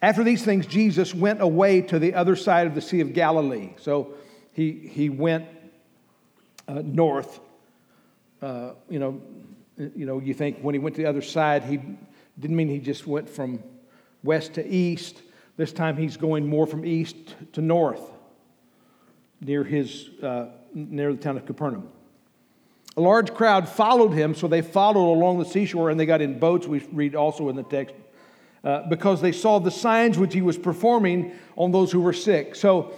After these things, Jesus went away to the other side of the Sea of Galilee. So he, he went uh, north. Uh, you know, you know, you think when he went to the other side, he didn't mean he just went from west to east. This time he's going more from east to north, near his uh, near the town of Capernaum. A large crowd followed him, so they followed along the seashore and they got in boats. We read also in the text uh, because they saw the signs which he was performing on those who were sick. So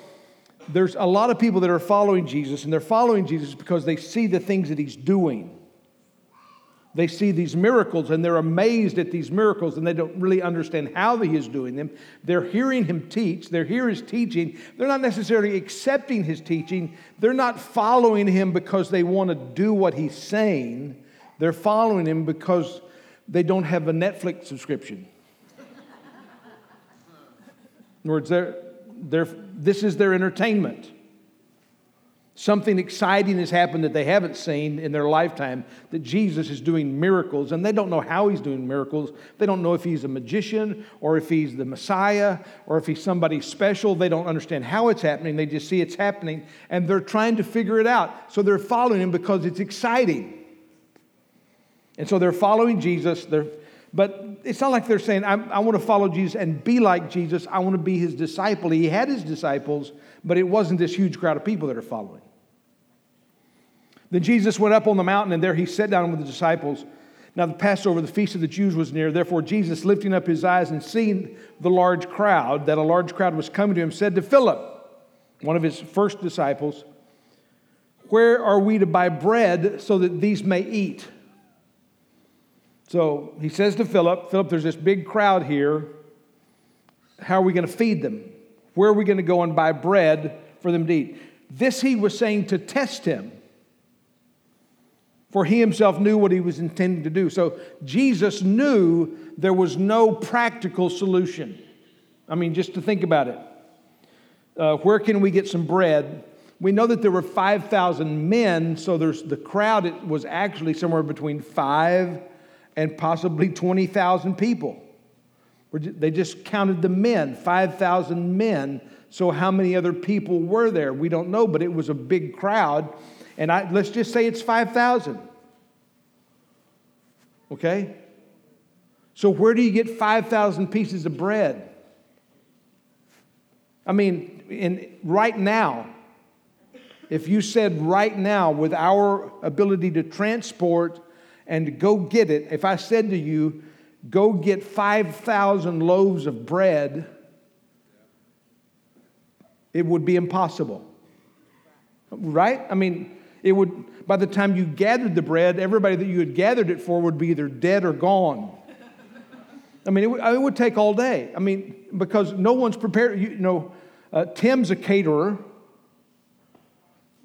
there's a lot of people that are following Jesus, and they're following Jesus because they see the things that he's doing. They see these miracles and they're amazed at these miracles and they don't really understand how he is doing them. They're hearing him teach, they're hearing his teaching. They're not necessarily accepting his teaching. They're not following him because they want to do what he's saying. They're following him because they don't have a Netflix subscription. In other words, they're, they're, this is their entertainment. Something exciting has happened that they haven't seen in their lifetime, that Jesus is doing miracles, and they don't know how he's doing miracles. They don't know if he's a magician or if he's the Messiah or if he's somebody special. They don't understand how it's happening. They just see it's happening, and they're trying to figure it out. So they're following him because it's exciting. And so they're following Jesus. They're, but it's not like they're saying, I, I want to follow Jesus and be like Jesus. I want to be his disciple. He had his disciples, but it wasn't this huge crowd of people that are following. Then Jesus went up on the mountain, and there he sat down with the disciples. Now, the Passover, the feast of the Jews, was near. Therefore, Jesus, lifting up his eyes and seeing the large crowd, that a large crowd was coming to him, said to Philip, one of his first disciples, Where are we to buy bread so that these may eat? So he says to Philip, Philip, there's this big crowd here. How are we going to feed them? Where are we going to go and buy bread for them to eat? This he was saying to test him for he himself knew what he was intending to do. So Jesus knew there was no practical solution. I mean, just to think about it. Uh, where can we get some bread? We know that there were 5,000 men, so there's the crowd it was actually somewhere between 5 and possibly 20,000 people. They just counted the men, 5,000 men. So, how many other people were there? We don't know, but it was a big crowd. And I, let's just say it's 5,000. Okay? So, where do you get 5,000 pieces of bread? I mean, in, right now, if you said right now, with our ability to transport and go get it, if I said to you, go get 5,000 loaves of bread, it would be impossible. Right? I mean, it would, by the time you gathered the bread, everybody that you had gathered it for would be either dead or gone. I mean, it would, it would take all day. I mean, because no one's prepared. You, you know, uh, Tim's a caterer.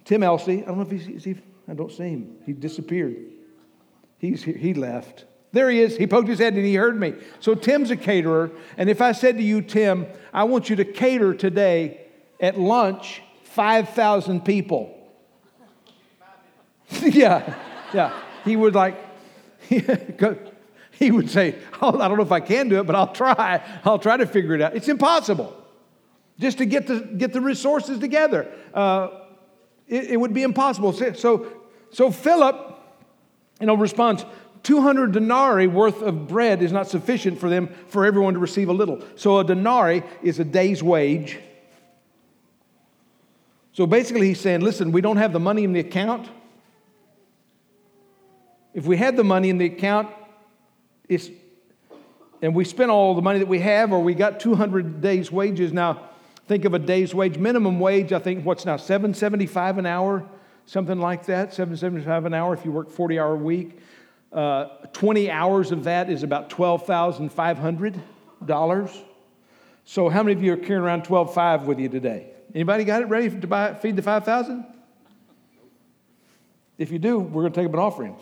Tim Elsey, I don't know if he's, he, I don't see him. He disappeared. He's, he left. There he is. He poked his head and he heard me. So Tim's a caterer. And if I said to you, Tim, I want you to cater today at lunch 5,000 people. yeah, yeah. He would like, he would say, oh, I don't know if I can do it, but I'll try. I'll try to figure it out. It's impossible just to get the, get the resources together. Uh, it, it, would be impossible. So, so Philip, you know, responds, 200 denarii worth of bread is not sufficient for them, for everyone to receive a little. So a denarii is a day's wage. So basically, he's saying, listen, we don't have the money in the account. If we had the money in the account, it's, and we spent all the money that we have, or we got 200 days' wages. Now, think of a day's wage, minimum wage. I think what's now 7.75 an hour, something like that. 7.75 an hour if you work 40 hour week. Uh, 20 hours of that is about $12,500. So, how many of you are carrying around 12.5 with you today? Anybody got it ready to buy, feed the 5,000? If you do, we're going to take up an offering.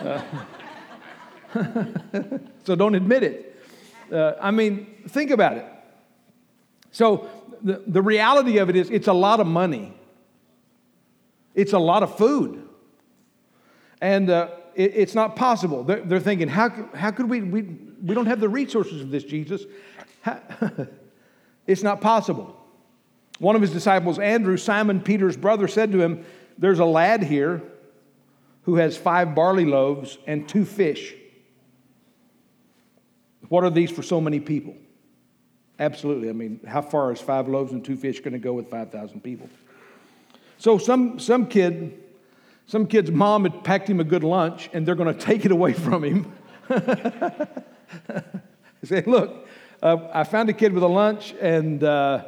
Uh, so don't admit it. Uh, I mean, think about it. So the, the reality of it is, it's a lot of money, it's a lot of food. And uh, it, it's not possible. They're, they're, thinking, how, how could we, we, we don't have the resources of this, Jesus. it's not possible. One of his disciples, Andrew, Simon Peter's brother, said to him, There's a lad here who has five barley loaves and two fish. What are these for so many people? Absolutely. I mean, how far is five loaves and two fish going to go with 5,000 people? So some, some kid, some kid's mom had packed him a good lunch and they're going to take it away from him. say, look, uh, I found a kid with a lunch and uh,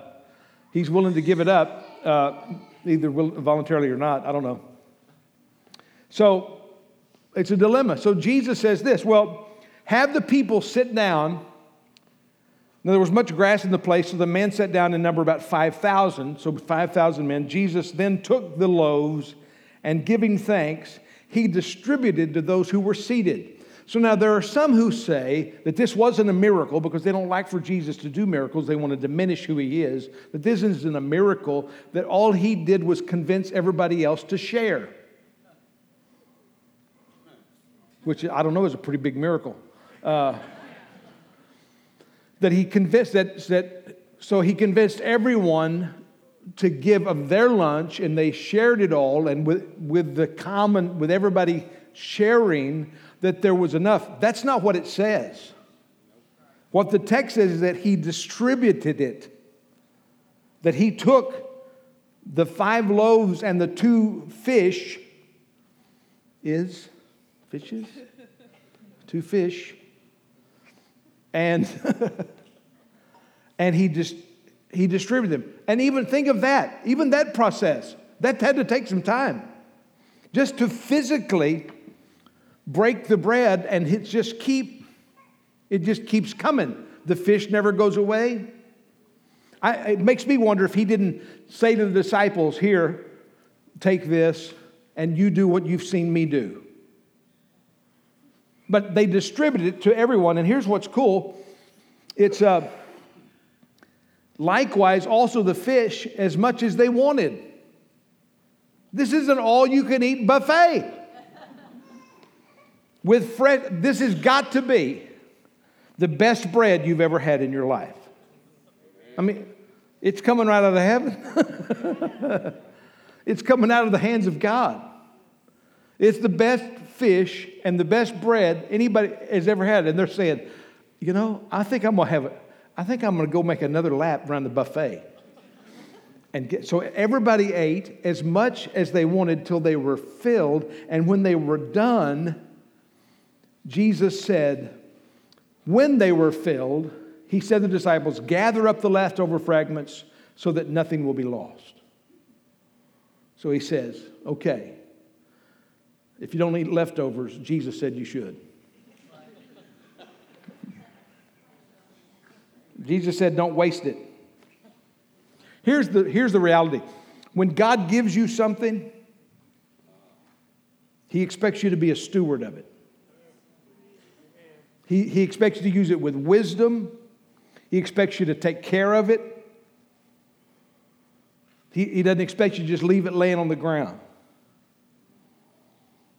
he's willing to give it up, uh, either voluntarily or not. I don't know. So it's a dilemma. So Jesus says this well, have the people sit down. Now, there was much grass in the place, so the men sat down in number about 5,000. So 5,000 men. Jesus then took the loaves and giving thanks, he distributed to those who were seated. So now there are some who say that this wasn't a miracle because they don't like for Jesus to do miracles. They want to diminish who he is. That this isn't a miracle, that all he did was convince everybody else to share. Which I don't know is a pretty big miracle. Uh, that he convinced that, that so he convinced everyone to give of their lunch and they shared it all and with, with the common with everybody sharing that there was enough. That's not what it says. What the text says is that he distributed it, that he took the five loaves and the two fish, is fishes? two fish, and, and he just he distributed them. And even think of that, even that process, that had to take some time. Just to physically break the bread and it just keep it just keeps coming the fish never goes away I, it makes me wonder if he didn't say to the disciples here take this and you do what you've seen me do but they distributed it to everyone and here's what's cool it's uh, likewise also the fish as much as they wanted this isn't all you can eat buffet with fresh, this has got to be the best bread you've ever had in your life. I mean, it's coming right out of heaven. it's coming out of the hands of God. It's the best fish and the best bread anybody has ever had. And they're saying, you know, I think I'm gonna have a, I think I'm gonna go make another lap around the buffet. And get, so everybody ate as much as they wanted till they were filled. And when they were done, Jesus said, when they were filled, he said to the disciples, Gather up the leftover fragments so that nothing will be lost. So he says, Okay, if you don't eat leftovers, Jesus said you should. Jesus said, Don't waste it. Here's the, here's the reality when God gives you something, He expects you to be a steward of it. He, he expects you to use it with wisdom. He expects you to take care of it. He, he doesn't expect you to just leave it laying on the ground.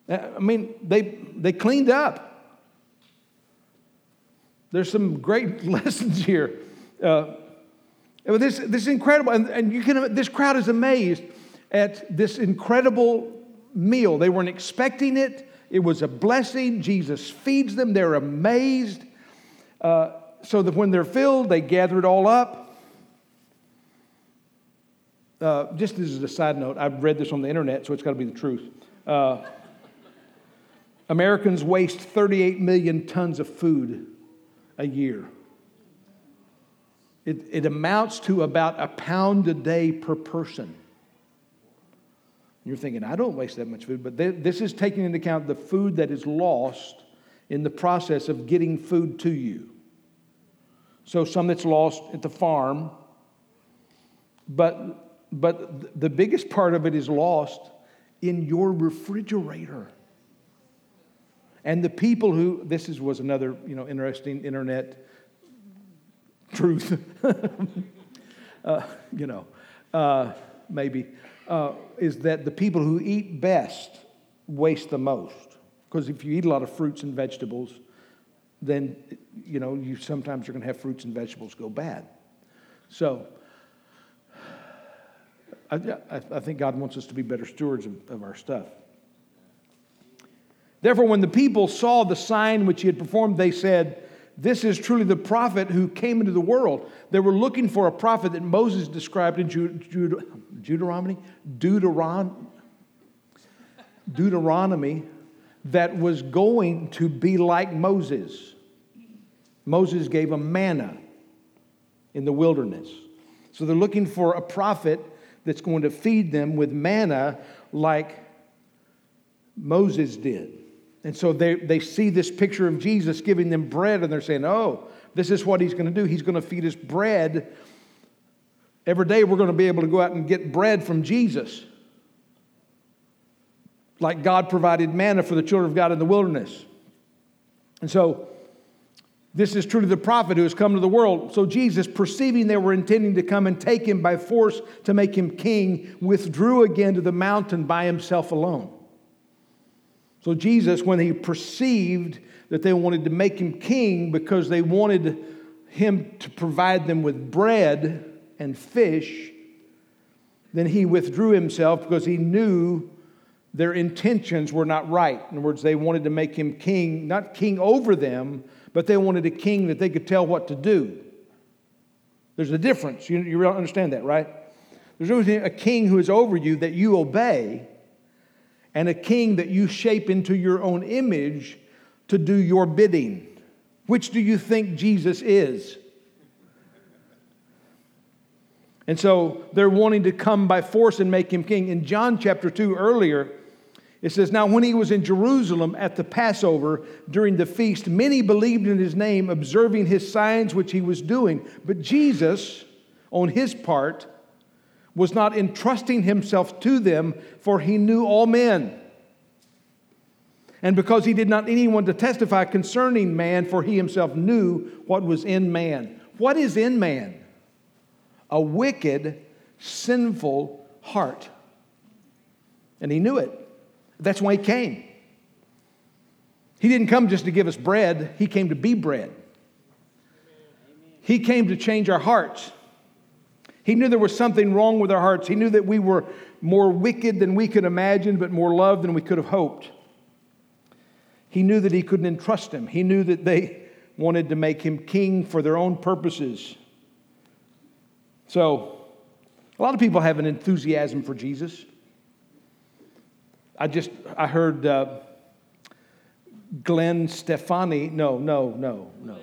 Uh, I mean, they, they cleaned up. There's some great lessons here. Uh, this, this is incredible. And, and you can, this crowd is amazed at this incredible meal. They weren't expecting it. It was a blessing. Jesus feeds them. They're amazed. Uh, so that when they're filled, they gather it all up. Uh, just as a side note, I've read this on the internet, so it's got to be the truth. Uh, Americans waste 38 million tons of food a year. It, it amounts to about a pound a day per person. You're thinking, I don't waste that much food, but this is taking into account the food that is lost in the process of getting food to you. So, some that's lost at the farm, but, but the biggest part of it is lost in your refrigerator. And the people who, this is, was another you know, interesting internet truth, uh, you know, uh, maybe uh, is that the people who eat best waste the most. Because if you eat a lot of fruits and vegetables, then you know you sometimes you're going to have fruits and vegetables go bad. So I, I, think God wants us to be better stewards of, of our stuff. Therefore, when the people saw the sign which he had performed, they said, This is truly the prophet who came into the world. They were looking for a prophet that Moses described in Deuteronomy, Deuteronomy, Deuteronomy that was going to be like Moses. Moses gave them manna in the wilderness. So they're looking for a prophet that's going to feed them with manna like Moses did. And so they, they see this picture of Jesus giving them bread, and they're saying, Oh, this is what he's going to do. He's going to feed us bread. Every day we're going to be able to go out and get bread from Jesus. Like God provided manna for the children of God in the wilderness. And so this is truly the prophet who has come to the world. So Jesus, perceiving they were intending to come and take him by force to make him king, withdrew again to the mountain by himself alone. So Jesus, when he perceived that they wanted to make him king because they wanted him to provide them with bread and fish, then he withdrew himself because he knew their intentions were not right. In other words, they wanted to make him king, not king over them, but they wanted a king that they could tell what to do. There's a difference. You, you understand that, right? There's a king who is over you that you obey, and a king that you shape into your own image to do your bidding. Which do you think Jesus is? And so they're wanting to come by force and make him king. In John chapter 2 earlier, it says, Now when he was in Jerusalem at the Passover during the feast, many believed in his name, observing his signs which he was doing. But Jesus, on his part, was not entrusting himself to them, for he knew all men. And because he did not need anyone to testify concerning man, for he himself knew what was in man. What is in man? A wicked, sinful heart. And he knew it. That's why he came. He didn't come just to give us bread, he came to be bread. He came to change our hearts. He knew there was something wrong with our hearts. He knew that we were more wicked than we could imagine, but more loved than we could have hoped. He knew that he couldn't entrust him. He knew that they wanted to make him king for their own purposes. So, a lot of people have an enthusiasm for Jesus. I just, I heard uh, Glenn Stefani. No, no, no, no.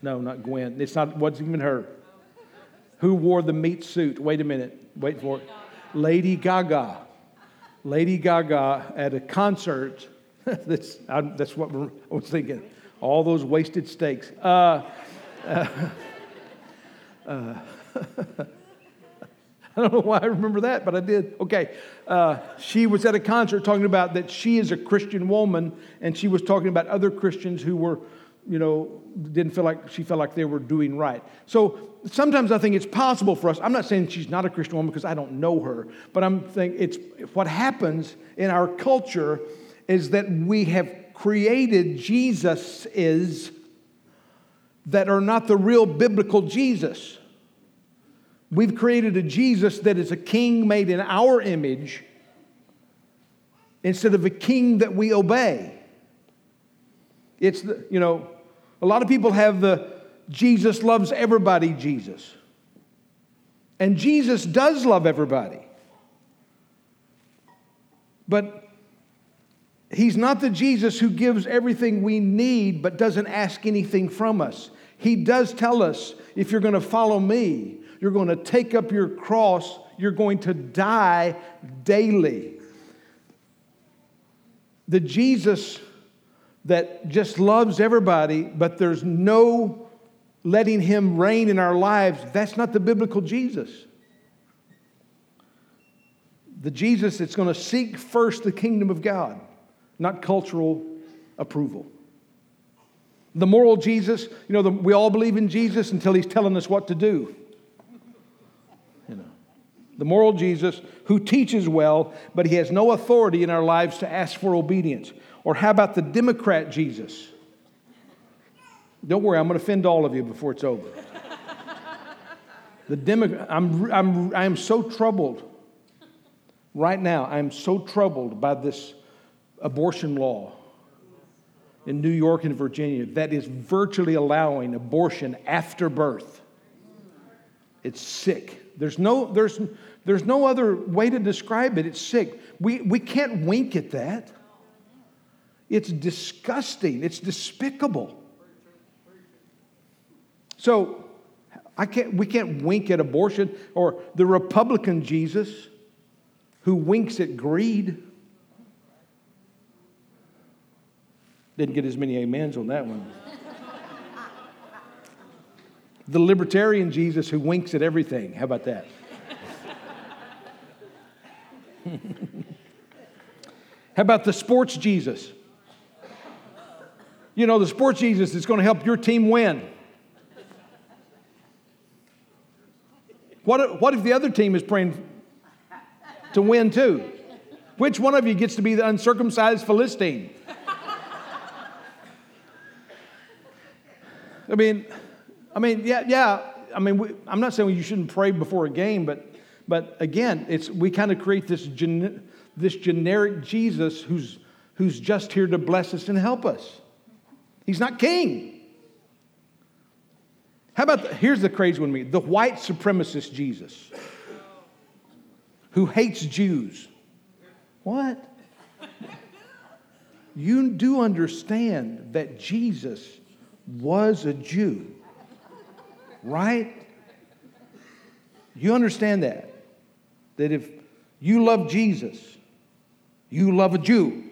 No, not Gwen. It's not, wasn't even her. Who wore the meat suit? Wait a minute. Wait for it. Lady Gaga. Lady Gaga at a concert. that's, I, that's what I was thinking. All those wasted steaks. Uh, uh, uh, I don't know why I remember that, but I did. Okay. Uh, she was at a concert talking about that she is a Christian woman, and she was talking about other Christians who were, you know, didn't feel like she felt like they were doing right. So sometimes I think it's possible for us. I'm not saying she's not a Christian woman because I don't know her, but I'm thinking it's what happens in our culture is that we have created Jesus is that are not the real biblical Jesus. We've created a Jesus that is a king made in our image instead of a king that we obey. It's, the, you know, a lot of people have the Jesus loves everybody Jesus. And Jesus does love everybody. But he's not the Jesus who gives everything we need but doesn't ask anything from us. He does tell us if you're going to follow me, you're going to take up your cross. You're going to die daily. The Jesus that just loves everybody, but there's no letting him reign in our lives, that's not the biblical Jesus. The Jesus that's going to seek first the kingdom of God, not cultural approval. The moral Jesus, you know, the, we all believe in Jesus until he's telling us what to do You know, the moral Jesus, who teaches well, but he has no authority in our lives to ask for obedience? Or how about the Democrat Jesus? Don't worry, I'm going to offend all of you before it's over. the Demo- I'm, I'm, I'm so troubled right now. I'm so troubled by this abortion law in New York and Virginia that is virtually allowing abortion after birth. It's sick. There's no, there's, there's no other way to describe it. It's sick. We, we can't wink at that. It's disgusting. It's despicable. So I can't, we can't wink at abortion or the Republican Jesus who winks at greed. Didn't get as many amens on that one. the libertarian Jesus who winks at everything. How about that? How about the sports Jesus? You know, the sports Jesus is going to help your team win. What if, what if the other team is praying to win too? Which one of you gets to be the uncircumcised Philistine? I mean, I mean, yeah, yeah. I mean, we, I'm not saying you shouldn't pray before a game, but, but again, it's we kind of create this gen, this generic Jesus who's who's just here to bless us and help us. He's not king. How about the, here's the crazy one me the white supremacist Jesus who hates Jews. What? You do understand that Jesus was a Jew, right? You understand that? That if you love Jesus, you love a Jew.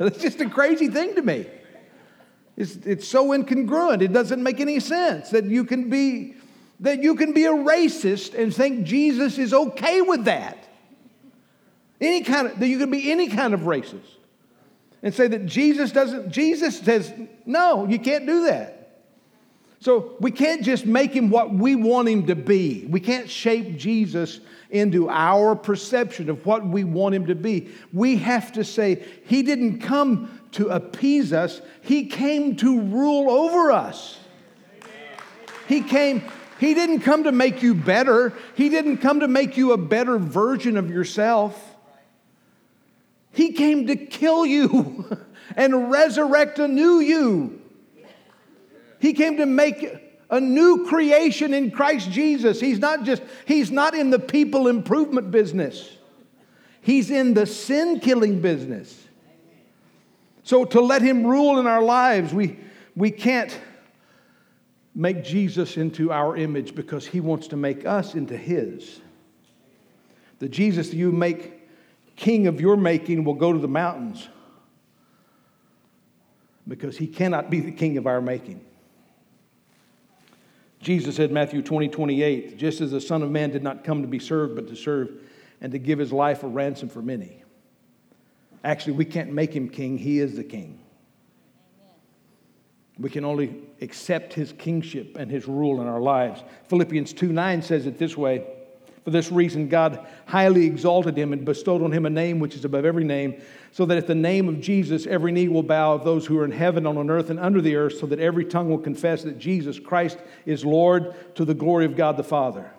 That's just a crazy thing to me. It's, it's so incongruent. It doesn't make any sense that you can be that you can be a racist and think Jesus is okay with that. Any kind of that you can be any kind of racist and say that Jesus doesn't Jesus says no, you can't do that. So we can't just make him what we want him to be. We can't shape Jesus into our perception of what we want him to be. We have to say, He didn't come to appease us, He came to rule over us. He came. He didn't come to make you better. He didn't come to make you a better version of yourself. He came to kill you and resurrect a new you. He came to make a new creation in Christ Jesus. He's not just, he's not in the people improvement business, he's in the sin killing business. So to let him rule in our lives, we, we can't make Jesus into our image because he wants to make us into his. The Jesus you make king of your making will go to the mountains because he cannot be the king of our making. Jesus said, Matthew 20, 28, just as the Son of Man did not come to be served, but to serve and to give his life a ransom for many. Actually, we can't make him king, he is the king. We can only accept his kingship and his rule in our lives. Philippians 2 9 says it this way For this reason, God highly exalted him and bestowed on him a name which is above every name so that at the name of Jesus, every knee will bow of those who are in heaven, on earth, and under the earth, so that every tongue will confess that Jesus Christ is Lord to the glory of God the Father.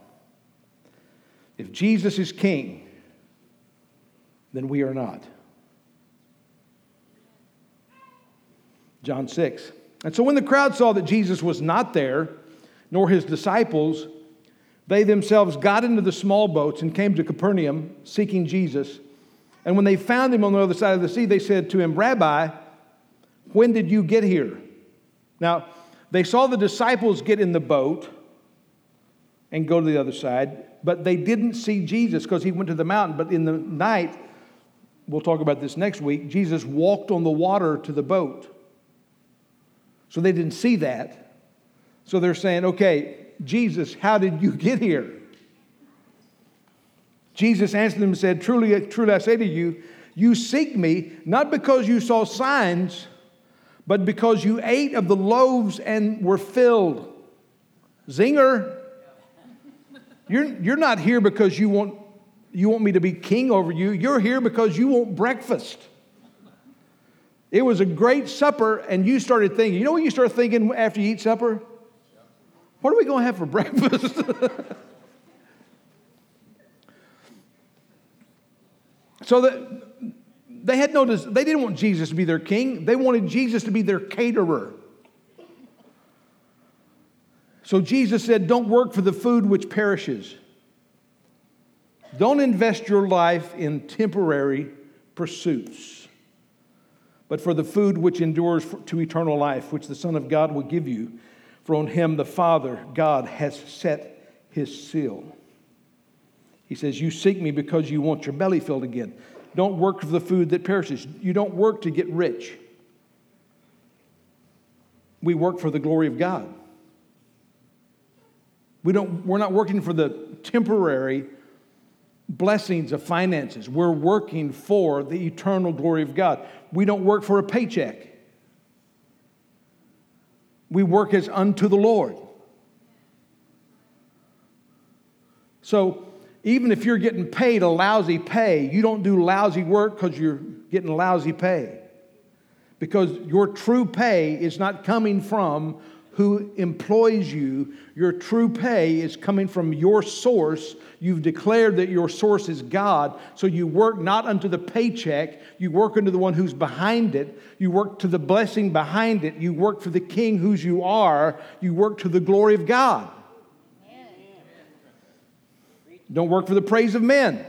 If Jesus is King, then we are not. John 6. And so when the crowd saw that Jesus was not there, nor his disciples, they themselves got into the small boats and came to Capernaum seeking Jesus. And when they found him on the other side of the sea, they said to him, Rabbi, when did you get here? Now, they saw the disciples get in the boat and go to the other side, but they didn't see Jesus because he went to the mountain. But in the night, we'll talk about this next week, Jesus walked on the water to the boat. So they didn't see that. So they're saying, okay, Jesus, how did you get here? Jesus answered them and said, Truly, truly I say to you, you seek me not because you saw signs, but because you ate of the loaves and were filled. Zinger. You're, you're not here because you want, you want me to be king over you. You're here because you want breakfast. It was a great supper, and you started thinking, you know what you start thinking after you eat supper? What are we going to have for breakfast? so that they had no they didn't want Jesus to be their king. They wanted Jesus to be their caterer. So Jesus said, Don't work for the food which perishes. Don't invest your life in temporary pursuits, but for the food which endures to eternal life, which the Son of God will give you. For on him the Father, God, has set his seal. He says, You seek me because you want your belly filled again. Don't work for the food that perishes. You don't work to get rich. We work for the glory of God. We don't, we're not working for the temporary blessings of finances. We're working for the eternal glory of God. We don't work for a paycheck. We work as unto the Lord. So, even if you're getting paid a lousy pay, you don't do lousy work because you're getting lousy pay. Because your true pay is not coming from who employs you. Your true pay is coming from your source. You've declared that your source is God. So you work not unto the paycheck, you work unto the one who's behind it. You work to the blessing behind it. You work for the king whose you are. You work to the glory of God. Don't work for the praise of men.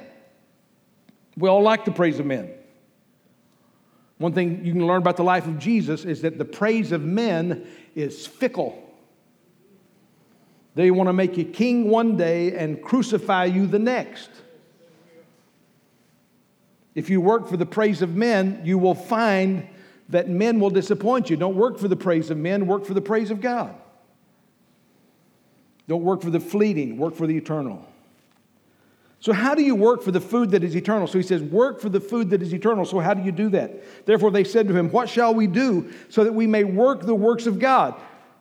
We all like the praise of men. One thing you can learn about the life of Jesus is that the praise of men is fickle. They want to make you king one day and crucify you the next. If you work for the praise of men, you will find that men will disappoint you. Don't work for the praise of men, work for the praise of God. Don't work for the fleeting, work for the eternal. So, how do you work for the food that is eternal? So he says, Work for the food that is eternal. So, how do you do that? Therefore, they said to him, What shall we do so that we may work the works of God?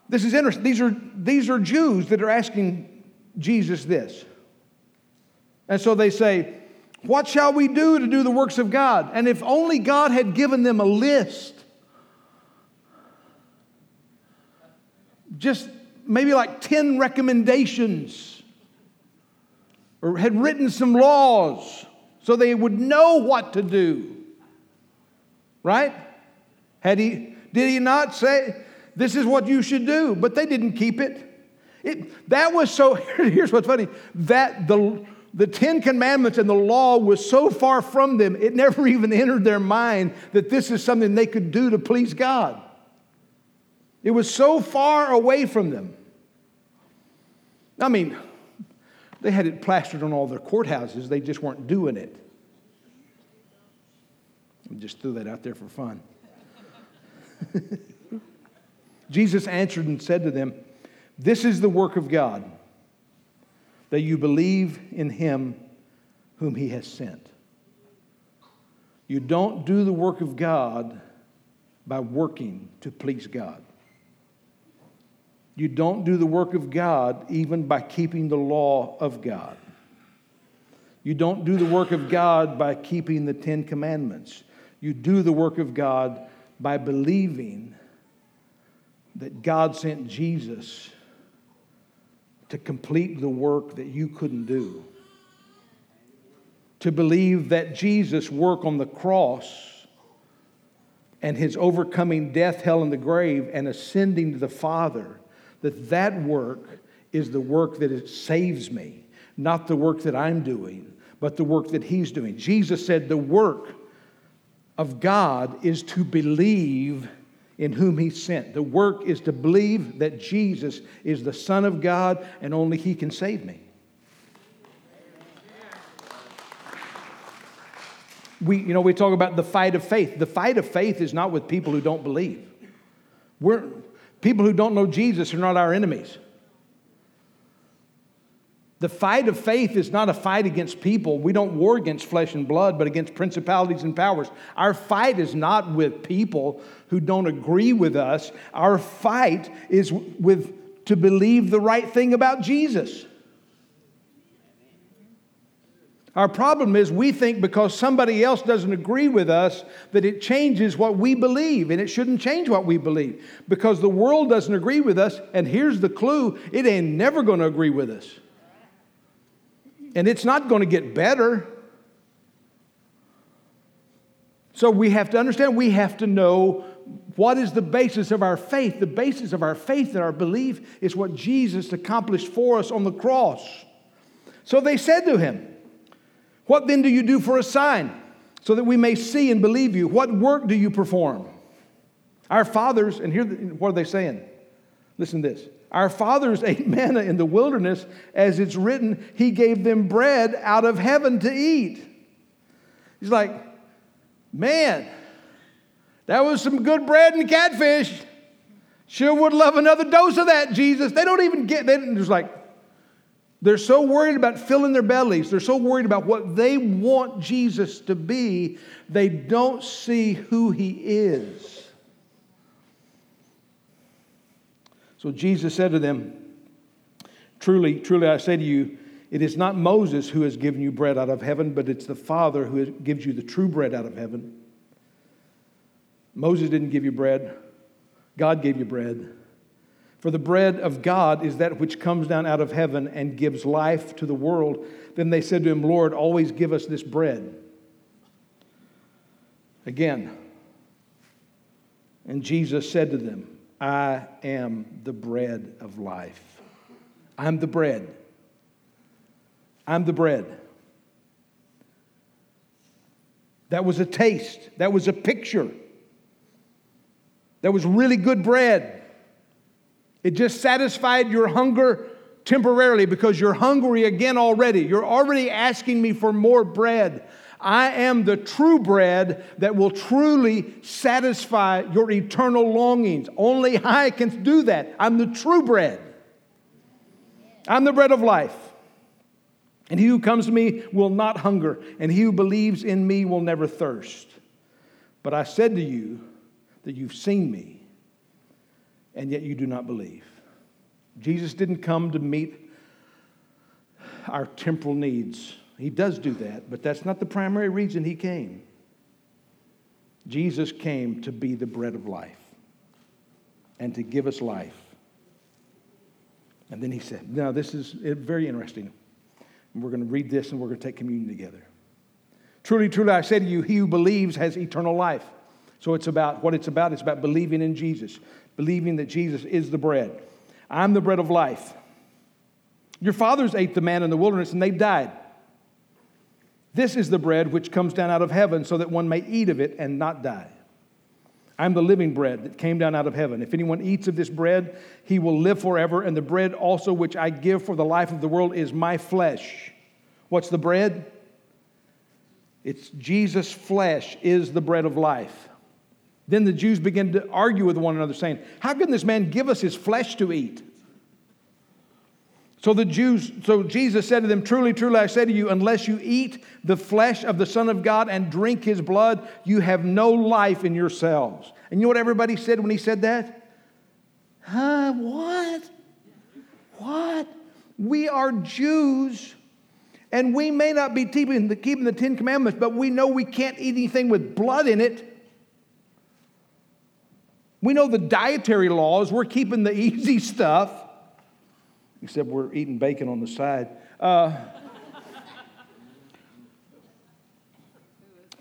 This is interesting. These are, these are Jews that are asking Jesus this. And so they say, What shall we do to do the works of God? And if only God had given them a list, just maybe like 10 recommendations or had written some laws so they would know what to do. Right? Had he did he not say this is what you should do, but they didn't keep it. It that was so here's what's funny that the the 10 commandments and the law was so far from them, it never even entered their mind that this is something they could do to please God. It was so far away from them. I mean, they had it plastered on all their courthouses, they just weren't doing it. I just threw that out there for fun. Jesus answered and said to them, This is the work of God, that you believe in him whom he has sent. You don't do the work of God by working to please God. You don't do the work of God even by keeping the law of God. You don't do the work of God by keeping the Ten Commandments. You do the work of God by believing that God sent Jesus to complete the work that you couldn't do. To believe that Jesus' work on the cross and his overcoming death, hell, and the grave and ascending to the Father that that work is the work that it saves me, not the work that I'm doing, but the work that He's doing. Jesus said the work of God is to believe in whom He sent. The work is to believe that Jesus is the Son of God and only He can save me. We, you know, we talk about the fight of faith. The fight of faith is not with people who don't believe. We're, People who don't know Jesus are not our enemies. The fight of faith is not a fight against people. We don't war against flesh and blood, but against principalities and powers. Our fight is not with people who don't agree with us. Our fight is with to believe the right thing about Jesus. Our problem is we think because somebody else doesn't agree with us that it changes what we believe, and it shouldn't change what we believe because the world doesn't agree with us. And here's the clue it ain't never going to agree with us. And it's not going to get better. So we have to understand, we have to know what is the basis of our faith. The basis of our faith and our belief is what Jesus accomplished for us on the cross. So they said to him, what then do you do for a sign so that we may see and believe you? What work do you perform? Our fathers, and here, what are they saying? Listen to this. Our fathers ate manna in the wilderness, as it's written, He gave them bread out of heaven to eat. He's like, man, that was some good bread and catfish. Sure would love another dose of that, Jesus. They don't even get, they just like, they're so worried about filling their bellies. They're so worried about what they want Jesus to be, they don't see who he is. So Jesus said to them, Truly, truly, I say to you, it is not Moses who has given you bread out of heaven, but it's the Father who gives you the true bread out of heaven. Moses didn't give you bread, God gave you bread. For the bread of God is that which comes down out of heaven and gives life to the world. Then they said to him, Lord, always give us this bread. Again, and Jesus said to them, I am the bread of life. I'm the bread. I'm the bread. That was a taste. That was a picture. That was really good bread. It just satisfied your hunger temporarily because you're hungry again already. You're already asking me for more bread. I am the true bread that will truly satisfy your eternal longings. Only I can do that. I'm the true bread. I'm the bread of life. And he who comes to me will not hunger, and he who believes in me will never thirst. But I said to you that you've seen me and yet you do not believe. Jesus didn't come to meet our temporal needs. He does do that, but that's not the primary reason he came. Jesus came to be the bread of life and to give us life. And then he said, Now, this is very interesting. We're going to read this and we're going to take communion together. Truly, truly, I say to you, he who believes has eternal life. So it's about what it's about. It's about believing in Jesus believing that Jesus is the bread. I'm the bread of life. Your fathers ate the man in the wilderness and they died. This is the bread which comes down out of heaven so that one may eat of it and not die. I'm the living bread that came down out of heaven. If anyone eats of this bread, he will live forever. And the bread also which I give for the life of the world is my flesh. What's the bread? It's Jesus' flesh is the bread of life. Then the Jews began to argue with one another, saying, How can this man give us his flesh to eat? So the Jews, so Jesus said to them, Truly, truly, I say to you, unless you eat the flesh of the Son of God and drink his blood, you have no life in yourselves. And you know what everybody said when he said that? Huh? What? What? We are Jews, and we may not be keeping the, keeping the Ten Commandments, but we know we can't eat anything with blood in it. We know the dietary laws. We're keeping the easy stuff, except we're eating bacon on the side. Uh,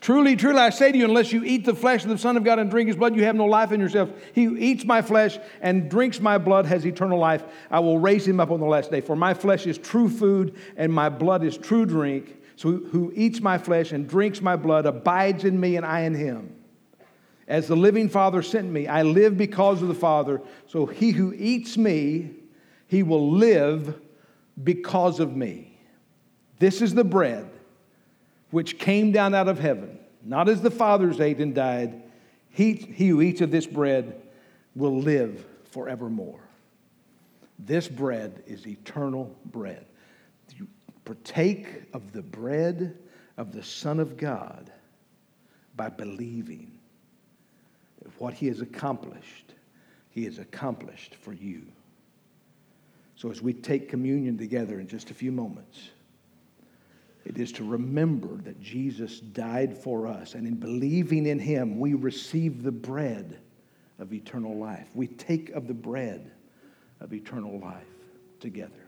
Truly, truly, I say to you, unless you eat the flesh of the Son of God and drink his blood, you have no life in yourself. He who eats my flesh and drinks my blood has eternal life. I will raise him up on the last day. For my flesh is true food, and my blood is true drink. So who eats my flesh and drinks my blood abides in me, and I in him. As the living Father sent me, I live because of the Father. So he who eats me, he will live because of me. This is the bread which came down out of heaven, not as the fathers ate and died. He, he who eats of this bread will live forevermore. This bread is eternal bread. You partake of the bread of the Son of God by believing what he has accomplished, he has accomplished for you. So as we take communion together in just a few moments, It is to remember that Jesus died for us, and in believing in him, we receive the bread of eternal life. We take of the bread of eternal life together.